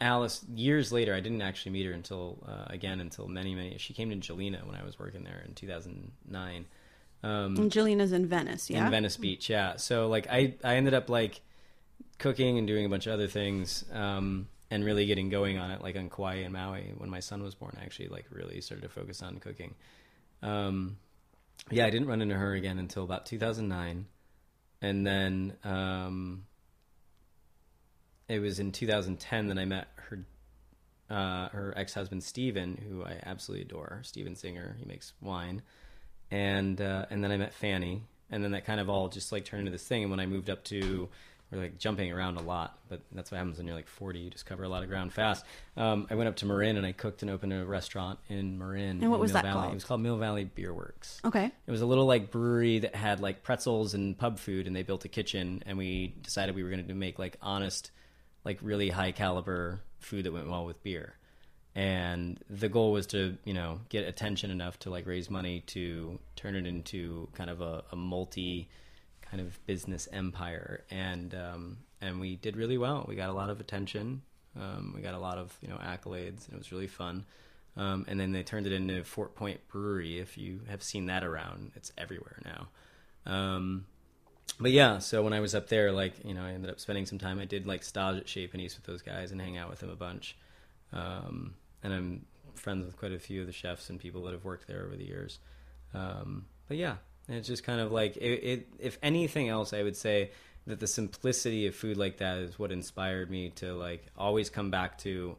Speaker 2: Alice years later. I didn't actually meet her until uh, again until many many. She came to Gjelina when I was working there in 2009. Um,
Speaker 1: And is in Venice, yeah.
Speaker 2: in Venice Beach. Yeah. So like I I ended up like cooking and doing a bunch of other things um, and really getting going on it like on Kauai and Maui when my son was born. I actually like really started to focus on cooking. Um, yeah, I didn't run into her again until about 2009, and then um, it was in 2010 that I met her. Uh, her ex-husband Stephen, who I absolutely adore, Stephen Singer. He makes wine, and uh, and then I met Fanny, and then that kind of all just like turned into this thing. And when I moved up to, we're like jumping around a lot, but that's what happens when you're like 40. You just cover a lot of ground fast. Um, I went up to Marin and I cooked and opened a restaurant in Marin.
Speaker 1: And what
Speaker 2: in
Speaker 1: was
Speaker 2: Mill
Speaker 1: that
Speaker 2: Valley.
Speaker 1: called?
Speaker 2: It was called Mill Valley Beer Works.
Speaker 1: Okay.
Speaker 2: It was a little like brewery that had like pretzels and pub food, and they built a kitchen, and we decided we were going to make like honest, like really high caliber food that went well with beer. And the goal was to, you know, get attention enough to like raise money to turn it into kind of a, a multi kind of business empire. And um, and we did really well. We got a lot of attention. Um, we got a lot of you know accolades, and it was really fun. Um, and then they turned it into Fort Point Brewery. If you have seen that around, it's everywhere now. Um, but yeah, so when I was up there, like you know, I ended up spending some time. I did like stage at Chez Panisse with those guys and hang out with them a bunch. Um, and I'm friends with quite a few of the chefs and people that have worked there over the years. Um, but yeah, and it's just kind of like it, it. If anything else, I would say that the simplicity of food like that is what inspired me to like always come back to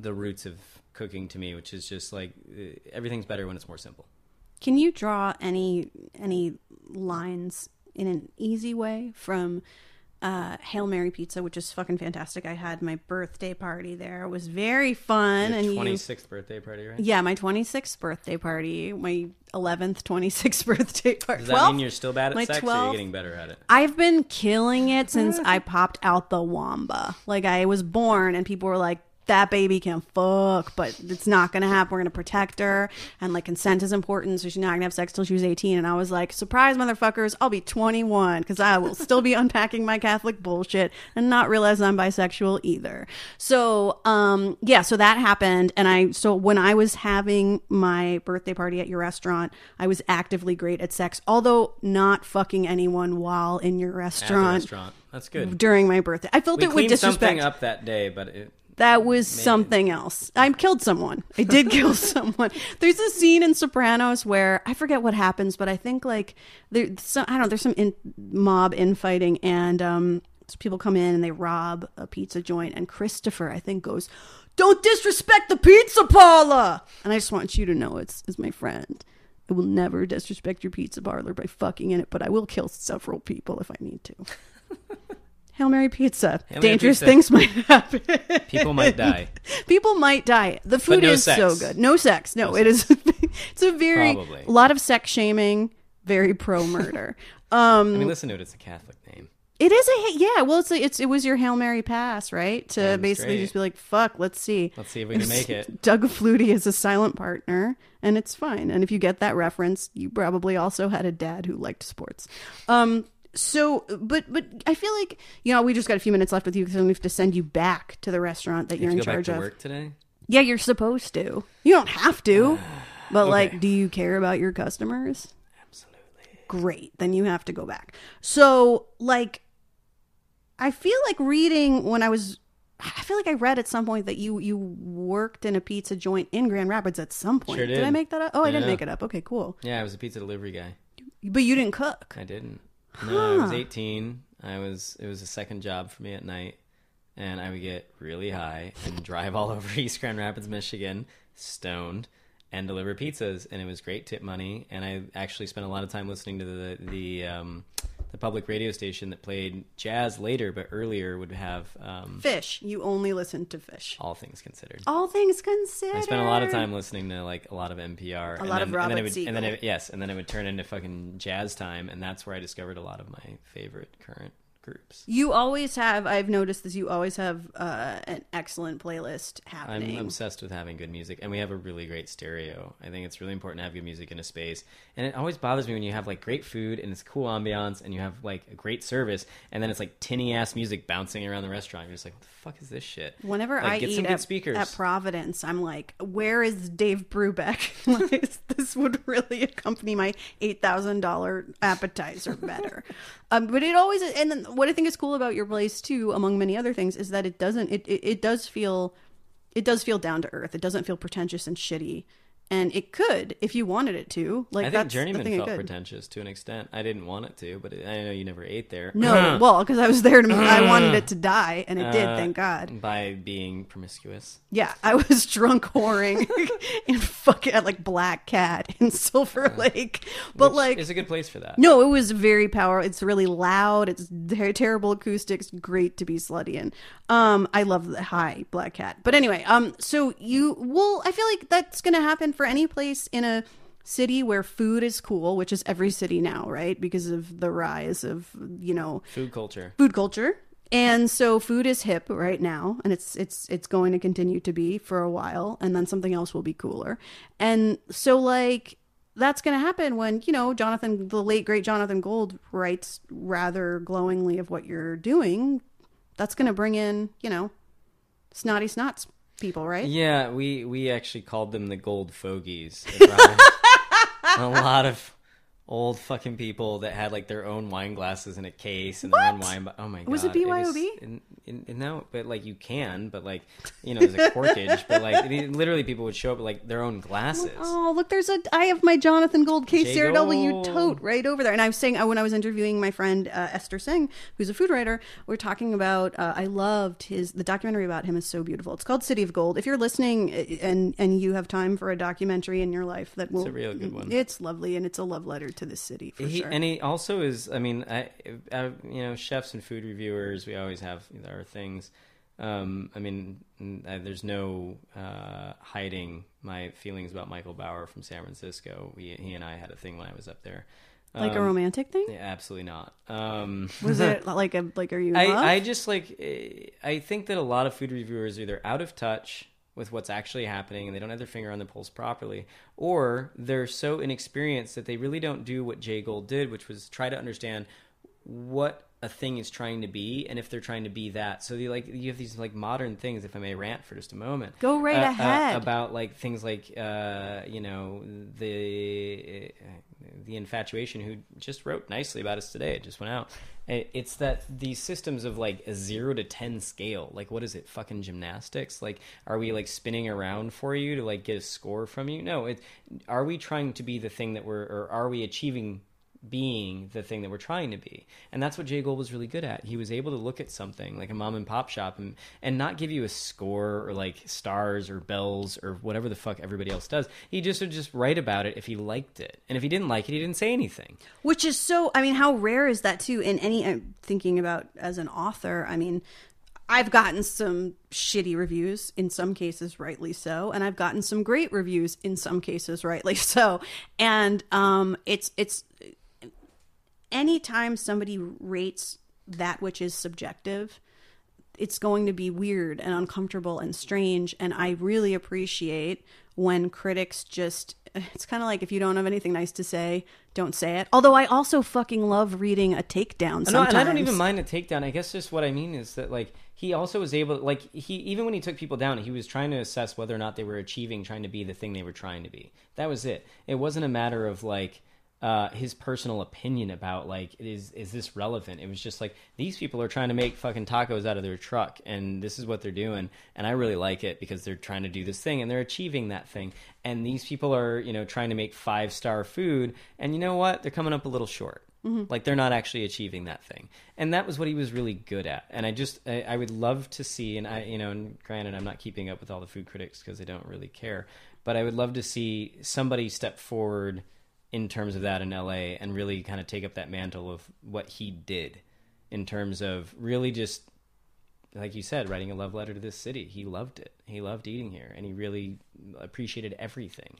Speaker 2: the roots of cooking to me, which is just like eh, everything's better when it's more simple.
Speaker 1: Can you draw any any lines in an easy way from uh, Hail Mary Pizza, which is fucking fantastic. I had my birthday party there. It was very fun. and
Speaker 2: Your
Speaker 1: you,
Speaker 2: twenty sixth birthday party, right?
Speaker 1: yeah, my 26th birthday party, my 11th, 26th birthday party.
Speaker 2: Does that
Speaker 1: Well,
Speaker 2: mean you're still bad at
Speaker 1: my
Speaker 2: sex, or you're getting better at it?
Speaker 1: I've been killing it since I popped out the wamba. Like I was born and people were like, that baby can fuck, but it's not gonna happen. We're gonna protect her, and like consent is important, so she's not gonna have sex till she was eighteen. And I was like, surprise, motherfuckers! I'll be twenty one because I will still be unpacking my Catholic bullshit and not realize I'm bisexual either. So, um, yeah, so that happened, and I so when I was having my birthday party at your restaurant, I was actively great at sex, although not fucking anyone while in your restaurant.
Speaker 2: restaurant. That's good.
Speaker 1: During my birthday, I felt
Speaker 2: We
Speaker 1: it with disrespect.
Speaker 2: something up that day, but it,
Speaker 1: That was something else. I killed someone. I did kill someone. There's a scene in Sopranos where I forget what happens, but I think like there's some, I don't know. There's some in, mob infighting, and um, people come in and they rob a pizza joint, and Christopher I think goes, "Don't disrespect the pizza parlor." And I just want you to know it's is my friend. I will never disrespect your pizza parlor by fucking in it, but I will kill several people if I need to. Hail Mary pizza.
Speaker 2: Hail Mary
Speaker 1: Dangerous
Speaker 2: pizza.
Speaker 1: things might happen.
Speaker 2: People might die.
Speaker 1: People might die. The food
Speaker 2: no
Speaker 1: is so good. No sex. No,
Speaker 2: No
Speaker 1: it is. it's a very
Speaker 2: Probably.
Speaker 1: a lot of sex shaming. Very pro murder. Um,
Speaker 2: I mean, listen to it. It's a Catholic name.
Speaker 1: it is a yeah. Well, it's a, it's it was your hail mary pass, right? To basically just be like, fuck, let's see.
Speaker 2: Let's see if we can make it.
Speaker 1: Doug Flutie is a silent partner, and it's fine. And if you get that reference, you probably also had a dad who liked sports. Um. So, but but I feel like you know we just got a few minutes left with you because we have to send you back to the restaurant that
Speaker 2: You
Speaker 1: you're in
Speaker 2: to go back
Speaker 1: charge
Speaker 2: to
Speaker 1: of.
Speaker 2: work today.
Speaker 1: Yeah, you're supposed to. You don't have to. But
Speaker 2: Okay.
Speaker 1: like, do you care about your customers?
Speaker 2: Absolutely.
Speaker 1: Great. Then you have to go back. So, like I feel like reading when I was I feel like I read at some point that you you worked in a pizza joint in Grand Rapids at some point.
Speaker 2: Sure did.
Speaker 1: I make that up? Oh, I didn't make it up. Okay, cool.
Speaker 2: Yeah, I was a pizza delivery guy.
Speaker 1: But you didn't cook.
Speaker 2: I didn't. No, I was 18. I was. It was a second job for me at night, and I would get really high and drive all over East Grand Rapids, Michigan, stoned, and deliver pizzas. And it was great tip money. And I actually spent a lot of time listening to the the um, the public radio station that played jazz later, but earlier would have um,
Speaker 1: Phish. You only listened to Phish.
Speaker 2: all things considered.
Speaker 1: All things considered.
Speaker 2: I spent a lot of time listening to like a lot of NPR,
Speaker 1: A
Speaker 2: and
Speaker 1: lot
Speaker 2: then,
Speaker 1: of Robert
Speaker 2: and then it would, and then it, yes, and then it would turn into fucking jazz time, and that's where I discovered a lot of my favorite current groups.
Speaker 1: You always have. I've noticed this. You always have uh, an excellent playlist happening.
Speaker 2: I'm obsessed with having good music, and we have a really great stereo. I think it's really important to have good music in a space, and it always bothers me when you have like great food and it's cool ambiance, and you have like a great service, and then it's like tinny ass music bouncing around the restaurant. You're just like, what the fuck is this shit?
Speaker 1: Whenever
Speaker 2: Like,
Speaker 1: I
Speaker 2: get
Speaker 1: eat
Speaker 2: some good
Speaker 1: at,
Speaker 2: speakers.
Speaker 1: at Providence, I'm like, where is Dave Brubeck? Like, this would really accompany my eight thousand dollar appetizer better. um, but it always, and then what I think is cool about your place too, among many other things, is that it doesn't. It it, it does feel, it does feel down to earth. It doesn't feel pretentious and shitty. And it could if you wanted it to. Like
Speaker 2: I think
Speaker 1: that's the
Speaker 2: Journeyman
Speaker 1: thing
Speaker 2: felt
Speaker 1: could.
Speaker 2: pretentious to an extent. I didn't want it to, but I know you never ate there.
Speaker 1: No, well, because I was there to. I wanted it to die, and it did.
Speaker 2: Uh,
Speaker 1: Thank God.
Speaker 2: by being promiscuous.
Speaker 1: Yeah, I was drunk whoring in fucking at like Black Cat in Silver Lake, but
Speaker 2: which
Speaker 1: like
Speaker 2: it's a good place for that.
Speaker 1: no, it was very powerful. It's really loud. It's ter- terrible acoustics. Great to be slutty in. Um, I love the high Black Cat. But anyway, um, so you well, I feel like that's gonna happen for any place in a city where food is cool, which is every city now, right? Because of the rise of you know
Speaker 2: Food culture.
Speaker 1: food culture and so food is hip right now and it's it's it's going to continue to be for a while and then something else will be cooler and so like that's going to happen when you know jonathan the late great jonathan gold writes rather glowingly of what you're doing that's going to bring in you know snotty snots people right
Speaker 2: Yeah, we we actually called them the gold fogies. It a lot of old fucking people that had like their own wine glasses in a case and their own wine. bo- Oh my god,
Speaker 1: Was it BYOB?
Speaker 2: in, in, in, no, but like you can, but like you know, there's a corkage, but like literally people would show up with like their own glasses.
Speaker 1: Oh, look, there's a. I have my Jonathan Gold KCRW tote right over there. And I was saying, uh, when I was interviewing my friend uh, Esther Tseng, who's a food writer, we are talking about. Uh, I loved his. The documentary about him is so beautiful. It's called City of Gold. If you're listening uh, and and you have time for a documentary in your life, that will.
Speaker 2: a real good one.
Speaker 1: It's lovely and it's a love letter to the city for
Speaker 2: he,
Speaker 1: sure.
Speaker 2: And he also is. I mean, I, I, you know, chefs and food reviewers. We always have our things. Um, I mean, n- uh, there's no uh, hiding my feelings about Michael Bauer from San Francisco. We, he and I had a thing when I was up there.
Speaker 1: like a
Speaker 2: Um,
Speaker 1: romantic thing.
Speaker 2: yeah, absolutely not. Um,
Speaker 1: Was it like a like? Are you?
Speaker 2: I, I just like eh, I think that a lot of food reviewers are either out of touch with what's actually happening and they don't have their finger on the pulse properly, or they're so inexperienced that they really don't do what Jay Gold did, which was try to understand what a thing is trying to be and if they're trying to be that. So you like you have these like modern things, if I may rant for just a moment.
Speaker 1: Go right
Speaker 2: uh, uh,
Speaker 1: ahead.
Speaker 2: about like things like uh, you know the the infatuation who just wrote nicely about us today. It just went out. It's that these systems of like a zero to ten scale. Like what is it? Fucking gymnastics. Like are we like spinning around for you to like get a score from you? No. It are we trying to be the thing that we're or are we achieving being the thing that we're trying to be. And that's what Jay Gold was really good at. He was able to look at something like a mom and pop shop and, and not give you a score or like stars or bells or whatever the fuck everybody else does. He just would just write about it if he liked it. And if he didn't like it, he didn't say anything.
Speaker 1: Which is so, I mean, how rare is that too? In any, I'm thinking about as an author, I mean, I've gotten some shitty reviews, in some cases, rightly so, and I've gotten some great reviews, in some cases, rightly so. And um, it's it's anytime somebody rates that which is subjective, it's going to be weird and uncomfortable and strange. And I really appreciate when critics just, it's kind of like if you don't have anything nice to say, don't say it. Although I also fucking love reading a takedown sometimes.
Speaker 2: No, and I don't even mind a takedown. I guess just what I mean is that like he also was able like he even when he took people down, he was trying to assess whether or not they were achieving trying to be the thing they were trying to be. That was it. It wasn't a matter of like uh, his personal opinion about like is is this relevant? It was just like these people are trying to make fucking tacos out of their truck, and this is what they're doing, and I really like it because they're trying to do this thing and they're achieving that thing. And these people are you know trying to make five star food, and you know what? They're coming up a little short. Mm-hmm. Like they're not actually achieving that thing, and that was what he was really good at. And I just I, I would love to see, and I you know, and granted, I'm not keeping up with all the food critics because they don't really care, but I would love to see somebody step forward in terms of that in LA and really kind of take up that mantle of what he did in terms of really just like you said writing a love letter to this city. He loved it. He loved eating here and he really appreciated everything.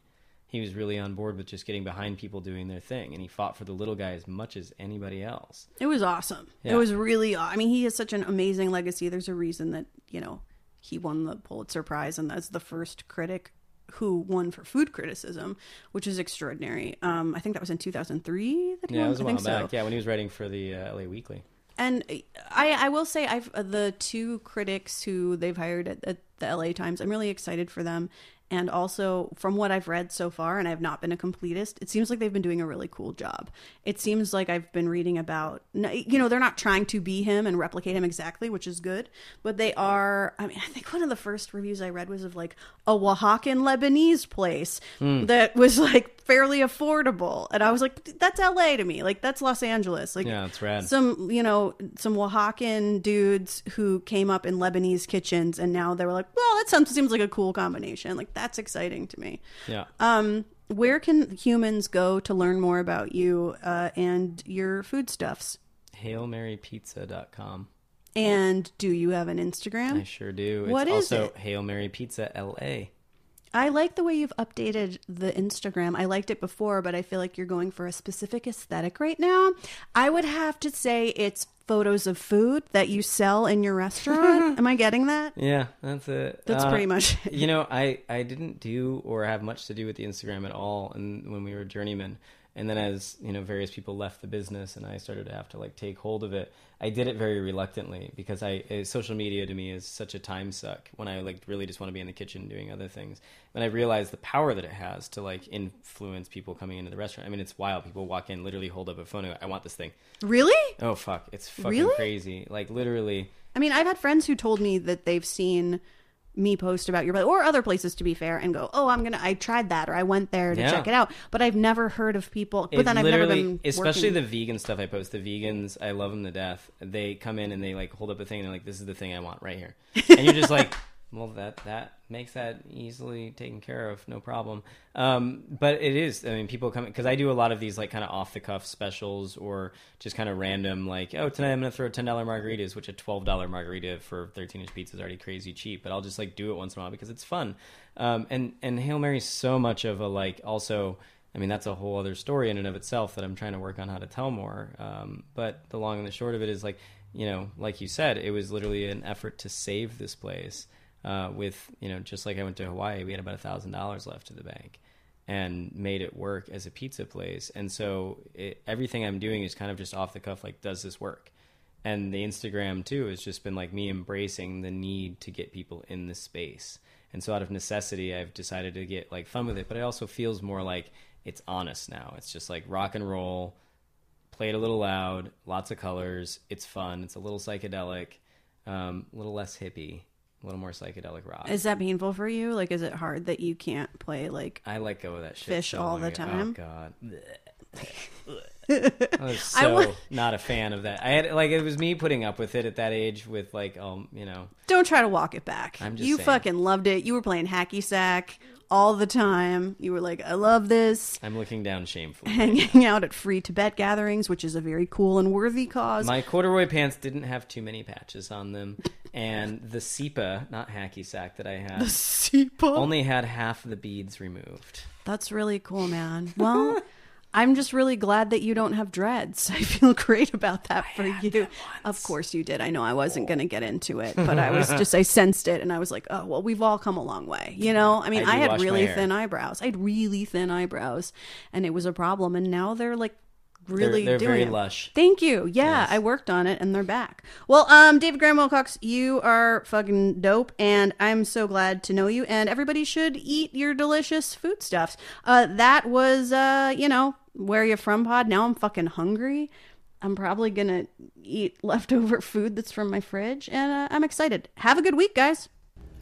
Speaker 2: He was really on board with just getting behind people doing their thing and he fought for the little guy as much as anybody else.
Speaker 1: It was awesome. Yeah. it was really i mean he has such an amazing legacy. There's a reason that you know he won the pulitzer prize and that's the first critic who won for food criticism, which is extraordinary. Um, I think that was in 2003. That
Speaker 2: he yeah,
Speaker 1: won?
Speaker 2: it was a while
Speaker 1: back.
Speaker 2: So. Yeah, when he was writing for the uh, LA Weekly.
Speaker 1: And I, I will say, I've uh, the two critics who they've hired at, at the LA Times. I'm really excited for them, and also, from what I've read so far, and I've not been a completist, it seems like they've been doing a really cool job. It seems like I've been reading about, you know, they're not trying to be him and replicate him exactly, which is good, but they are. I mean, I think one of the first reviews I read was of like a Oaxacan Lebanese place mm. that was like fairly affordable. And I was like, that's LA to me. Like, that's Los Angeles. Like,
Speaker 2: yeah, it's rad.
Speaker 1: Some, you know, some Oaxacan dudes who came up in Lebanese kitchens and now they were like, well, that sounds, seems like a cool combination. Like, that's exciting to me.
Speaker 2: Yeah.
Speaker 1: Um, where can humans go to learn more about you uh, and your foodstuffs?
Speaker 2: HailMaryPizza.com.
Speaker 1: And do you have an Instagram?
Speaker 2: I sure do.
Speaker 1: What
Speaker 2: it's
Speaker 1: is
Speaker 2: also
Speaker 1: it?
Speaker 2: Hail Mary Pizza LA.
Speaker 1: I like the way you've updated the Instagram. I liked it before, but I feel like you're going for a specific aesthetic right now. I would have to say it's photos of food that you sell in your restaurant. Am I getting that?
Speaker 2: Yeah, that's it.
Speaker 1: That's uh, pretty much
Speaker 2: it. You know, I I didn't do or have much to do with the Instagram at all and when we were journeyman. And then as, you know, various people left the business and I started to have to like take hold of it, I did it very reluctantly because I uh, social media to me is such a time suck when I like really just want to be in the kitchen doing other things. And I realized the power that it has to like influence people coming into the restaurant. I mean, it's wild. People walk in, literally hold up a phone. And go, I want this thing.
Speaker 1: Really?
Speaker 2: Oh fuck! It's fucking
Speaker 1: really?
Speaker 2: crazy. Like literally.
Speaker 1: I mean, I've had friends who told me that they've seen me post about your or other places to be fair and go oh i'm gonna i tried that or i went there to yeah. check it out but i've never heard of people but
Speaker 2: it
Speaker 1: then i've never been
Speaker 2: especially
Speaker 1: working.
Speaker 2: the vegan stuff i post the vegans i love them to death they come in and they like hold up a thing and they're like this is the thing i want right here and you're just like well that that makes that easily taken care of no problem. Um, but it is i mean people come because i do a lot of these like kind of off the cuff specials or just kind of random like oh tonight i'm gonna throw $10 margaritas which a $12 margarita for 13 inch pizza is already crazy cheap but i'll just like do it once in a while because it's fun. Um, and and hail mary's so much of a like also I mean, that's a whole other story in and of itself that I'm trying to work on how to tell more. Um, but the long and the short of it is like, you know, like you said, it was literally an effort to save this place uh, with you know just like I went to Hawaii, we had about a thousand dollars left to the bank, and made it work as a pizza place. And so it, everything I'm doing is kind of just off the cuff, like does this work? And the Instagram too has just been like me embracing the need to get people in the space. And so out of necessity, I've decided to get like fun with it, but it also feels more like it's honest now. It's just like rock and roll, play it a little loud, lots of colors. It's fun. It's a little psychedelic, um, a little less hippie a little more psychedelic rock.
Speaker 1: Is that painful for you? Like, is it hard that you can't play like
Speaker 2: I let go of that shit
Speaker 1: Phish
Speaker 2: so
Speaker 1: all the
Speaker 2: ago.
Speaker 1: Oh, time?
Speaker 2: Oh god. I was so not a fan of that. I had like it was me putting up with it at that age with like um you know
Speaker 1: Don't try to walk it back.
Speaker 2: I'm just
Speaker 1: you
Speaker 2: saying.
Speaker 1: fucking loved it. You were playing hacky sack all the time. You were like, I love this.
Speaker 2: I'm looking down shamefully.
Speaker 1: Hanging out at free Tibet gatherings, which is a very cool and worthy cause.
Speaker 2: My corduroy pants didn't have too many patches on them, and the SEPA, not hacky sack that I had, the
Speaker 1: Sepa.
Speaker 2: only had half the beads removed.
Speaker 1: That's really cool, man. Well, I'm just really glad that you don't have dreads. I feel great about that for you. Of course you did. I know I wasn't going to get into it, but I was just I sensed it and I was like, "Oh, well, we've all come a long way." You know? I mean,
Speaker 2: I
Speaker 1: I, had really thin eyebrows. I had really thin eyebrows and it was a problem and now they're like really
Speaker 2: they're
Speaker 1: doing
Speaker 2: very
Speaker 1: it.
Speaker 2: lush.
Speaker 1: Thank you. Yeah, I worked on it and they're back. Well, um, David Graham Wilcox, you are fucking dope and I'm so glad to know you. And everybody should eat your delicious foodstuffs. Uh, that was, uh, you know, where you from pod. Now I'm fucking hungry. I'm probably gonna eat leftover food that's from my fridge and uh, I'm excited. Have a good week, guys.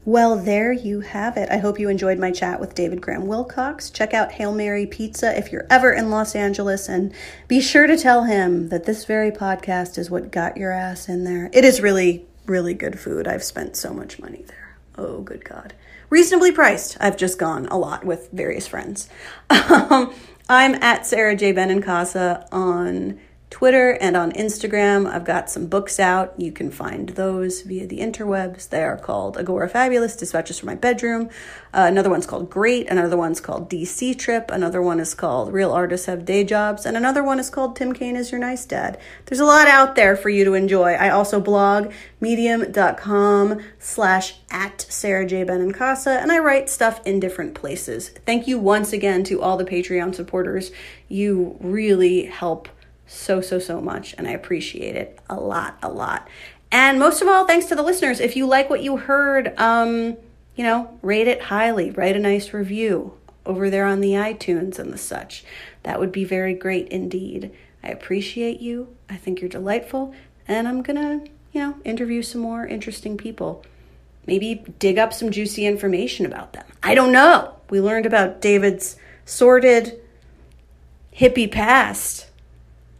Speaker 1: Well, there you have it. I hope you enjoyed my chat with David Graham Wilcox. Check out Hail Mary Pizza if you're ever in Los Angeles, and be sure to tell him that this very podcast is what got your ass in there. It is really, really good food. I've spent so much money there. Oh, good God. Reasonably priced. I've just gone a lot with various friends. Um, I'm at Sara J. Benincasa on Twitter and on Instagram. I've got some books out. You can find those via the interwebs. They are called Agorafabulous, Dispatches from My Bedroom. Uh, another one's called Great. Another one's called DC Trip. Another one is called Real Artists Have Day Jobs. And another one is called Tim Kaine is Your Nice Dad. There's a lot out there for you to enjoy. I also blog medium.com slash at Sara J. Benincasa, and I write stuff in different places. Thank you once again to all the Patreon supporters. You really help so, so, so much, and I appreciate it a lot, a lot. And most of all, thanks to the listeners. If you like what you heard, um, you know, rate it highly, write a nice review over there on the iTunes and the such. That would be very great indeed. I appreciate you. I think you're delightful, and I'm gonna, you know, interview some more interesting people. Maybe dig up some juicy information about them. I don't know. We learned about David's sordid hippie past.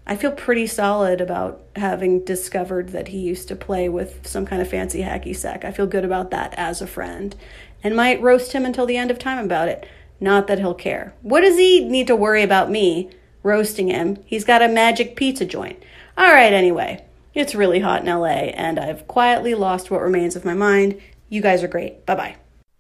Speaker 1: I feel pretty solid about having discovered that he used to play with some kind of fancy hacky sack. I feel good about that as a friend and might roast him until the end of time about it. Not that he'll care. What does he need to worry about me roasting him? He's got a magic pizza joint. All right, anyway. It's really hot in LA, and I've quietly lost what remains of my mind. You guys are great. Bye bye.